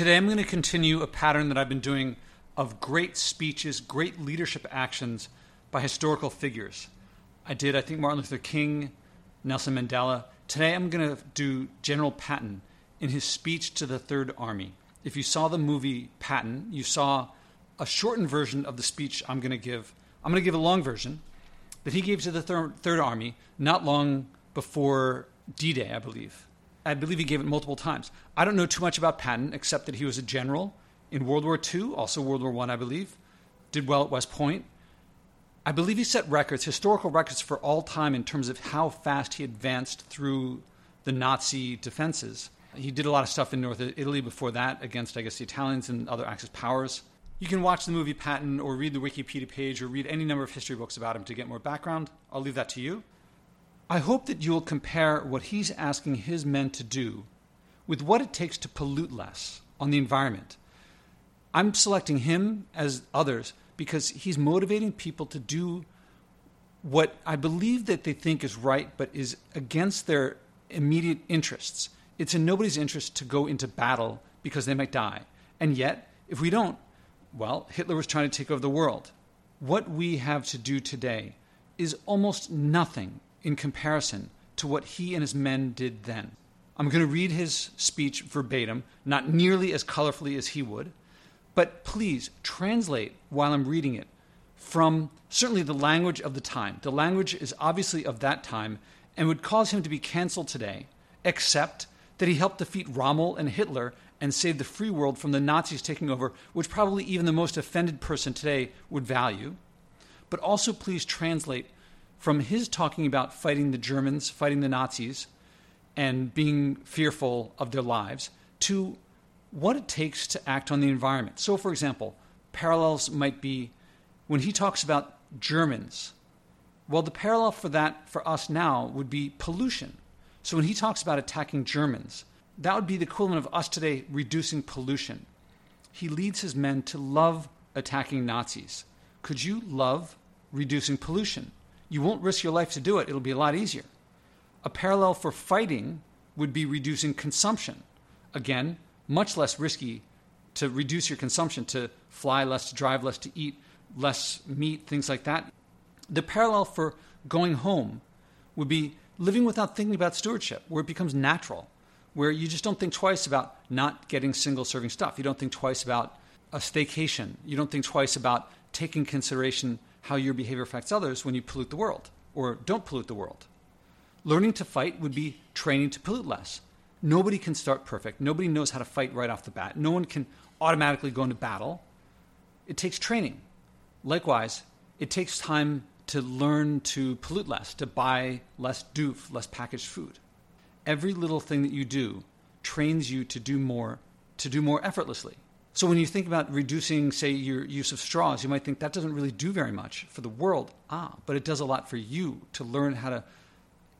Today, I'm going to continue a pattern that I've been doing of great speeches, great leadership actions by historical figures. I did, I think, Martin Luther King, Nelson Mandela. Today, I'm going to do General Patton in his speech to the Third Army. If you saw the movie Patton, you saw a shortened version of the speech I'm going to give. I'm going to give a long version that he gave to the Third, Army not long before D Day, I believe. I believe he gave it multiple times. I don't know too much about Patton except that he was a general in World War II, also World War I, I believe. Did well at West Point. I believe he set records, historical records for all time in terms of how fast he advanced through the Nazi defenses. He did a lot of stuff in North Italy before that against, I guess, the Italians and other Axis powers. You can watch the movie Patton or read the Wikipedia page or read any number of history books about him to get more background. I'll leave that to you. I hope that you'll compare what he's asking his men to do with what it takes to pollute less on the environment. I'm selecting him as others because he's motivating people to do what I believe that they think is right but is against their immediate interests. It's in nobody's interest to go into battle because they might die. And yet, if we don't, well, Hitler was trying to take over the world. What we have to do today is almost nothing in comparison to what he and his men did then. I'm going to read his speech verbatim, not nearly as colorfully as he would, but please translate while I'm reading it from certainly the language of the time. The language is obviously of that time and would cause him to be canceled today, except that he helped defeat Rommel and Hitler and save the free world from the Nazis taking over, which probably even the most offended person today would value. But also, please translate from his talking about fighting the Germans, fighting the Nazis, and being fearful of their lives, to what it takes to act on the environment. So, for example, parallels might be when he talks about Germans. Well, the parallel for that for us now would be pollution. So, when he talks about attacking Germans, that would be the equivalent of us today reducing pollution. He leads his men to love attacking Nazis. Could you love reducing pollution? You won't risk your life to do it, it'll be a lot easier. A parallel for fighting would be reducing consumption. Again, much less risky to reduce your consumption, to fly less, to drive less, to eat less meat, things like that. The parallel for going home would be living without thinking about stewardship, where it becomes natural, where you just don't think twice about not getting single serving stuff. You don't think twice about a staycation. You don't think twice about taking consideration how your behavior affects others when you pollute the world or don't pollute the world. Learning to fight would be training to pollute less. Nobody can start perfect. Nobody knows how to fight right off the bat. No one can automatically go into battle. It takes training. Likewise, it takes time to learn to pollute less, to buy less doof, less packaged food. Every little thing that you do trains you to do more, to do more effortlessly. So when you think about reducing, say, your use of straws, you might think that doesn't really do very much for the world. Ah, but it does a lot for you to learn how to.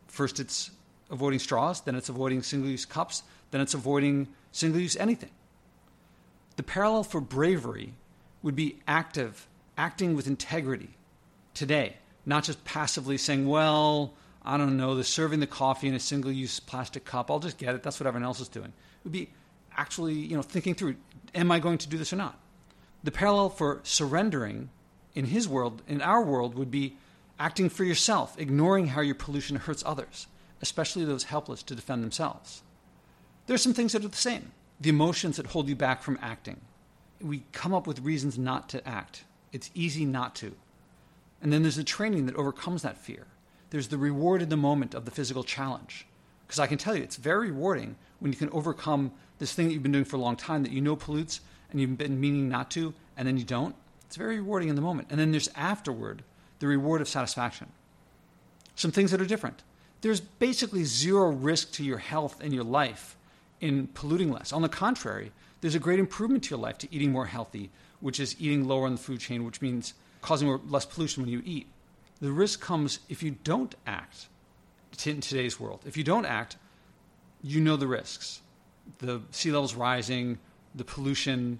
First, it's avoiding straws, then it's avoiding single use cups, then it's avoiding single use anything. The parallel for bravery would be active, acting with integrity today, not just passively saying, well, I don't know, the serving the coffee in a single use plastic cup, I'll just get it, that's what everyone else is doing. It would be actually, you know, thinking through, am I going to do this or not? The parallel for surrendering in his world, in our world, would be acting for yourself, ignoring how your pollution hurts others, especially those helpless to defend themselves. There are some things that are the same. The emotions that hold you back from acting. We come up with reasons not to act. It's easy not to. And then there's the training that overcomes that fear. There's the reward in the moment of the physical challenge. Because I can tell you, it's very rewarding when you can overcome this thing that you've been doing for a long time that you know pollutes and you've been meaning not to, and then you don't, it's very rewarding in the moment. And then there's afterward the reward of satisfaction. Some things that are different. There's basically zero risk to your health and your life in polluting less. On the contrary, there's a great improvement to your life to eating more healthy, which is eating lower on the food chain, which means causing less pollution when you eat. The risk comes if you don't act in today's world. If you don't act, you know the risks the sea levels rising, the pollution,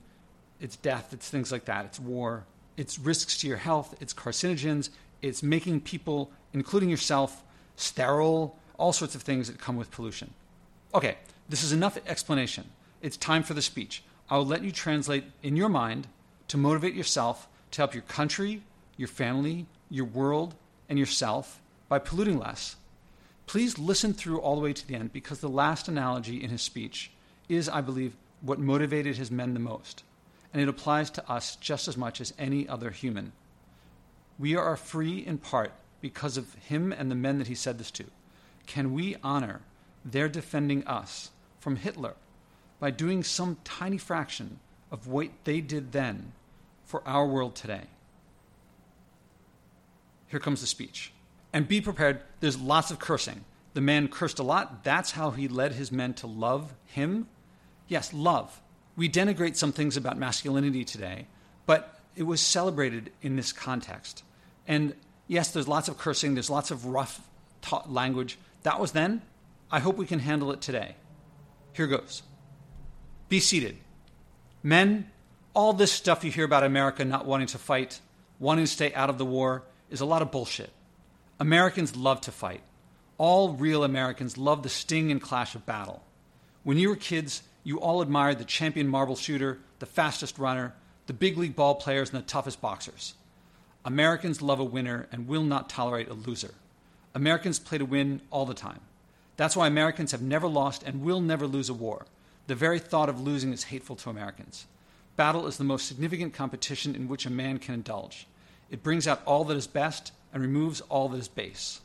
it's death, it's things like that, it's war, it's risks to your health, it's carcinogens, it's making people, including yourself, sterile, all sorts of things that come with pollution. Okay, this is enough explanation. It's time for the speech. I will let you translate in your mind to motivate yourself to help your country, your family, your world, and yourself by polluting less. Please listen through all the way to the end because the last analogy in his speech is, I believe, what motivated his men the most. And it applies to us just as much as any other human. We are free in part because of him and the men that he said this to. Can we honor their defending us from Hitler by doing some tiny fraction of what they did then for our world today? Here comes the speech. And be prepared, there's lots of cursing. The man cursed a lot. That's how he led his men to love him. Yes, love. We denigrate some things about masculinity today, but it was celebrated in this context. And yes, there's lots of cursing, there's lots of rough language. That was then. I hope we can handle it today. Here goes. Be seated. Men, all this stuff you hear about America not wanting to fight, wanting to stay out of the war, is a lot of bullshit. Americans love to fight. All real Americans love the sting and clash of battle. When you were kids, you all admired the champion marble shooter, the fastest runner, the big league ball players, and the toughest boxers. Americans love a winner and will not tolerate a loser. Americans play to win all the time. That's why Americans have never lost and will never lose a war. The very thought of losing is hateful to Americans. Battle is the most significant competition in which a man can indulge. It brings out all that is best and removes all that is base.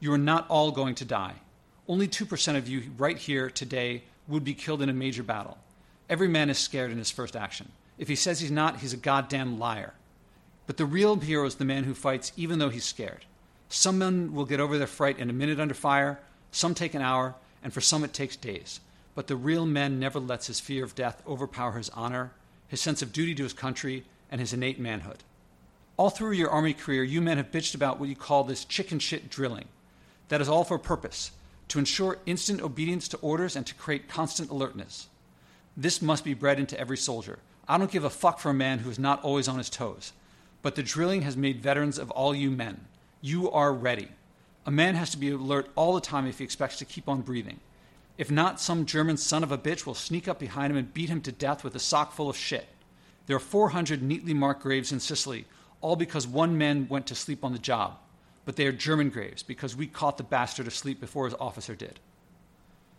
You are not all going to die. Only 2% of you right here today would be killed in a major battle. Every man is scared in his first action. If he says he's not, he's a goddamn liar. But the real hero is the man who fights even though he's scared. Some men will get over their fright in a minute under fire, some take an hour, and for some it takes days. But the real man never lets his fear of death overpower his honor, his sense of duty to his country, and his innate manhood. All through your Army career, you men have bitched about what you call this chicken shit drilling. That is all for a purpose to ensure instant obedience to orders and to create constant alertness. This must be bred into every soldier. I don't give a fuck for a man who is not always on his toes. But the drilling has made veterans of all you men. You are ready. A man has to be alert all the time if he expects to keep on breathing. If not, some German son of a bitch will sneak up behind him and beat him to death with a sock full of shit. There are 400 neatly marked graves in Sicily, all because one man went to sleep on the job. But they are German graves because we caught the bastard asleep before his officer did.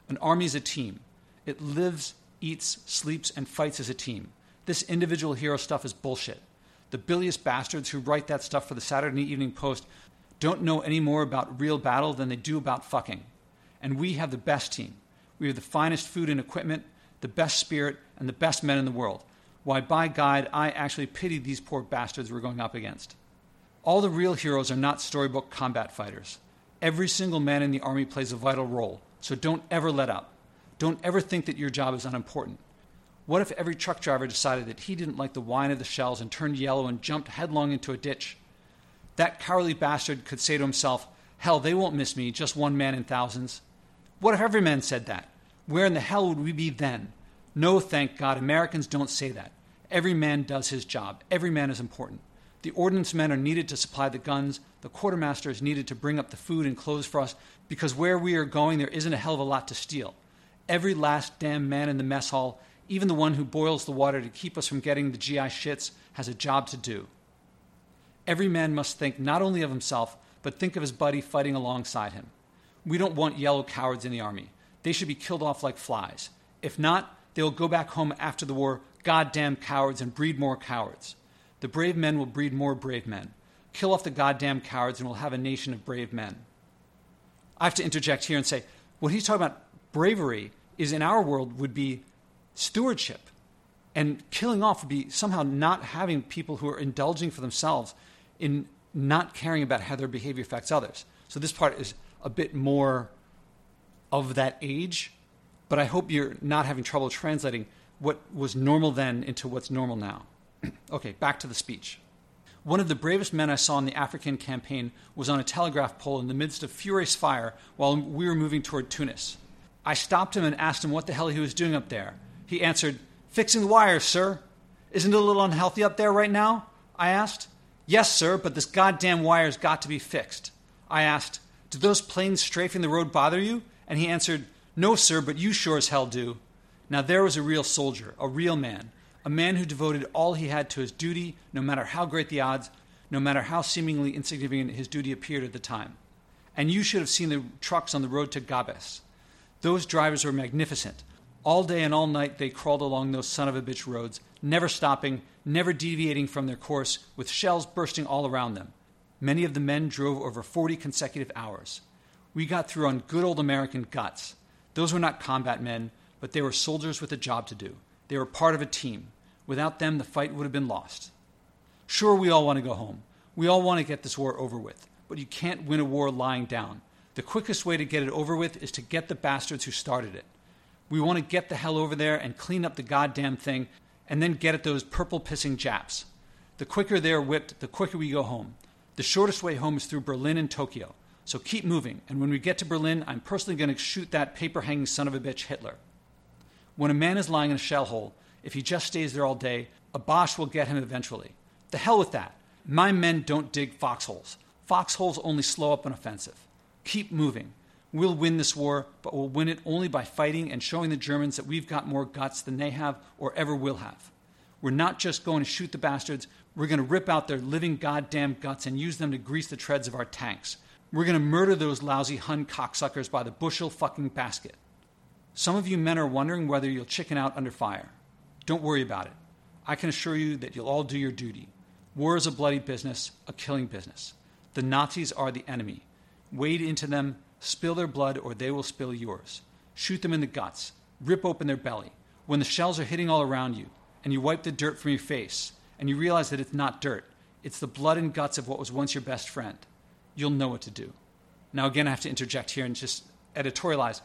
An army is a team. It lives, eats, sleeps, and fights as a team. This individual hero stuff is bullshit. The bilious bastards who write that stuff for the Saturday Evening Post don't know any more about real battle than they do about fucking. And we have the best team. We have the finest food and equipment, the best spirit, and the best men in the world. Why, by God, I actually pity these poor bastards we're going up against. All the real heroes are not storybook combat fighters. Every single man in the Army plays a vital role, so don't ever let up. Don't ever think that your job is unimportant. What if every truck driver decided that he didn't like the whine of the shells and turned yellow and jumped headlong into a ditch? That cowardly bastard could say to himself, Hell, they won't miss me, just one man in thousands. What if every man said that? Where in the hell would we be then? No, thank God, Americans don't say that. Every man does his job, every man is important. The ordnance men are needed to supply the guns. The quartermaster is needed to bring up the food and clothes for us because where we are going, there isn't a hell of a lot to steal. Every last damn man in the mess hall, even the one who boils the water to keep us from getting the GI shits, has a job to do. Every man must think not only of himself, but think of his buddy fighting alongside him. We don't want yellow cowards in the army. They should be killed off like flies. If not, they'll go back home after the war, goddamn cowards, and breed more cowards. The brave men will breed more brave men. Kill off the goddamn cowards, and we'll have a nation of brave men. I have to interject here and say what he's talking about bravery is in our world would be stewardship. And killing off would be somehow not having people who are indulging for themselves in not caring about how their behavior affects others. So this part is a bit more of that age, but I hope you're not having trouble translating what was normal then into what's normal now. okay, back to the speech. One of the bravest men I saw in the African campaign was on a telegraph pole in the midst of furious fire while we were moving toward Tunis. I stopped him and asked him what the hell he was doing up there. He answered, Fixing the wires, sir. Isn't it a little unhealthy up there right now? I asked. Yes, sir, but this goddamn wire's got to be fixed. I asked, Do those planes strafing the road bother you? And he answered, No, sir, but you sure as hell do. Now there was a real soldier, a real man, a man who devoted all he had to his duty, no matter how great the odds, no matter how seemingly insignificant his duty appeared at the time. And you should have seen the trucks on the road to Gabes. Those drivers were magnificent. All day and all night they crawled along those son of a bitch roads, never stopping, never deviating from their course, with shells bursting all around them. Many of the men drove over 40 consecutive hours. We got through on good old American guts. Those were not combat men, but they were soldiers with a job to do. They were part of a team. Without them, the fight would have been lost. Sure, we all want to go home. We all want to get this war over with, but you can't win a war lying down. The quickest way to get it over with is to get the bastards who started it. We want to get the hell over there and clean up the goddamn thing and then get at those purple pissing Japs. The quicker they're whipped, the quicker we go home. The shortest way home is through Berlin and Tokyo. So keep moving, and when we get to Berlin, I'm personally going to shoot that paper hanging son of a bitch Hitler. When a man is lying in a shell hole, if he just stays there all day, a Boche will get him eventually. The hell with that. My men don't dig foxholes. Foxholes only slow up an offensive. Keep moving. We'll win this war, but we'll win it only by fighting and showing the Germans that we've got more guts than they have or ever will have. We're not just going to shoot the bastards, we're going to rip out their living goddamn guts and use them to grease the treads of our tanks. We're going to murder those lousy Hun cocksuckers by the bushel fucking basket. Some of you men are wondering whether you'll chicken out under fire. Don't worry about it. I can assure you that you'll all do your duty. War is a bloody business, a killing business. The Nazis are the enemy. Wade into them, spill their blood, or they will spill yours. Shoot them in the guts, rip open their belly. When the shells are hitting all around you, and you wipe the dirt from your face, and you realize that it's not dirt, it's the blood and guts of what was once your best friend you'll know what to do. Now, again, I have to interject here and just editorialize.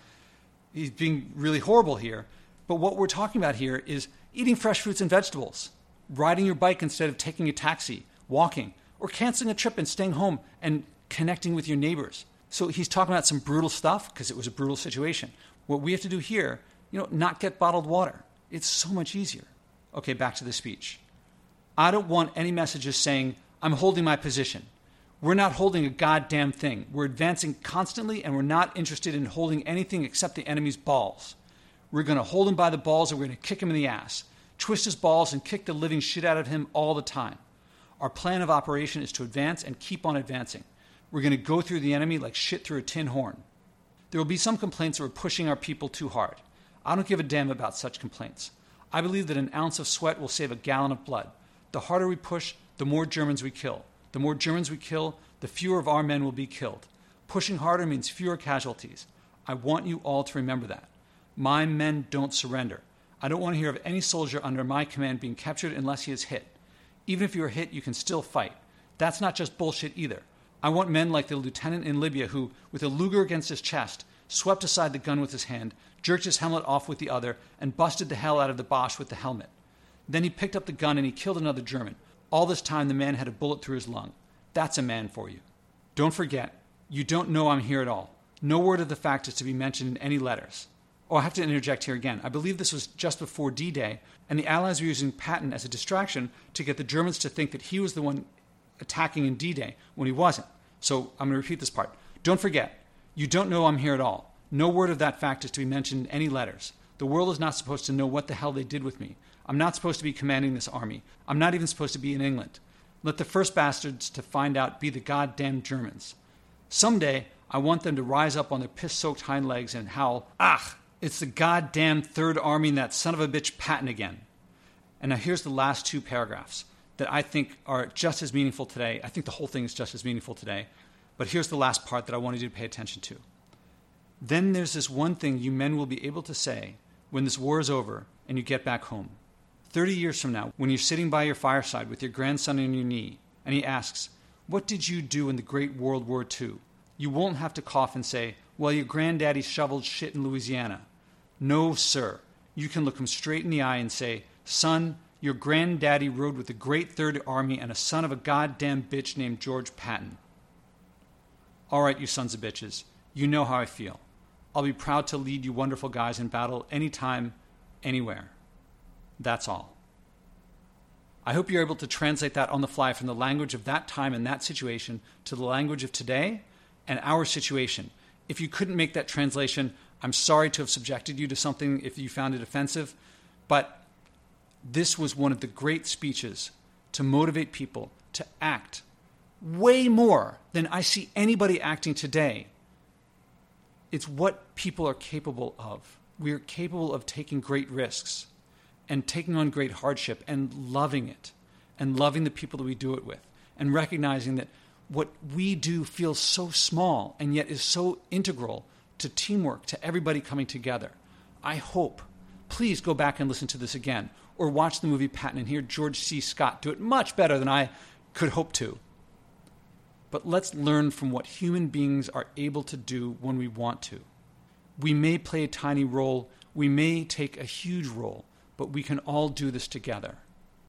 He's being really horrible here, but what we're talking about here is eating fresh fruits and vegetables, riding your bike instead of taking a taxi, walking, or canceling a trip and staying home and connecting with your neighbors. So he's talking about some brutal stuff because it was a brutal situation. What we have to do here, you know, not get bottled water. It's so much easier. Okay, back to the speech. I don't want any messages saying, I'm holding my position. We're not holding a goddamn thing. We're advancing constantly, and we're not interested in holding anything except the enemy's balls. We're going to hold him by the balls, and we're going to kick him in the ass, twist his balls, and kick the living shit out of him all the time. Our plan of operation is to advance and keep on advancing. We're going to go through the enemy like shit through a tin horn. There will be some complaints that we're pushing our people too hard. I don't give a damn about such complaints. I believe that an ounce of sweat will save a gallon of blood. The harder we push, the more Germans we kill. The more Germans we kill, the fewer of our men will be killed. Pushing harder means fewer casualties. I want you all to remember that. My men don't surrender. I don't want to hear of any soldier under my command being captured unless he is hit. Even if you are hit, you can still fight. That's not just bullshit either. I want men like the lieutenant in Libya who, with a Luger against his chest, swept aside the gun with his hand, jerked his helmet off with the other, and busted the hell out of the Boche with the helmet. Then he picked up the gun and he killed another German. All this time, the man had a bullet through his lung. That's a man for you. Don't forget, you don't know I'm here at all. No word of the fact is to be mentioned in any letters. Oh, I have to interject here again. I believe this was just before D Day, and the Allies were using Patton as a distraction to get the Germans to think that he was the one attacking in D Day when he wasn't. So I'm going to repeat this part. Don't forget, you don't know I'm here at all. No word of that fact is to be mentioned in any letters. The world is not supposed to know what the hell they did with me. I'm not supposed to be commanding this army. I'm not even supposed to be in England. Let the first bastards to find out be the goddamn Germans. Someday, I want them to rise up on their piss soaked hind legs and howl, Ach, it's the goddamn Third Army and that son of a bitch Patton again. And now here's the last two paragraphs that I think are just as meaningful today. I think the whole thing is just as meaningful today. But here's the last part that I wanted you to pay attention to. Then there's this one thing you men will be able to say when this war is over and you get back home. 30 years from now, when you're sitting by your fireside with your grandson on your knee, and he asks, What did you do in the Great World War II? You won't have to cough and say, Well, your granddaddy shoveled shit in Louisiana. No, sir. You can look him straight in the eye and say, Son, your granddaddy rode with the Great Third Army and a son of a goddamn bitch named George Patton. All right, you sons of bitches, you know how I feel. I'll be proud to lead you wonderful guys in battle anytime, anywhere. That's all. I hope you're able to translate that on the fly from the language of that time and that situation to the language of today and our situation. If you couldn't make that translation, I'm sorry to have subjected you to something if you found it offensive, but this was one of the great speeches to motivate people to act way more than I see anybody acting today. It's what people are capable of. We are capable of taking great risks and taking on great hardship and loving it and loving the people that we do it with and recognizing that what we do feels so small and yet is so integral to teamwork, to everybody coming together. I hope, please go back and listen to this again or watch the movie Patton and hear George C. Scott do it much better than I could hope to. But let's learn from what human beings are able to do when we want to. We may play a tiny role, we may take a huge role, but we can all do this together.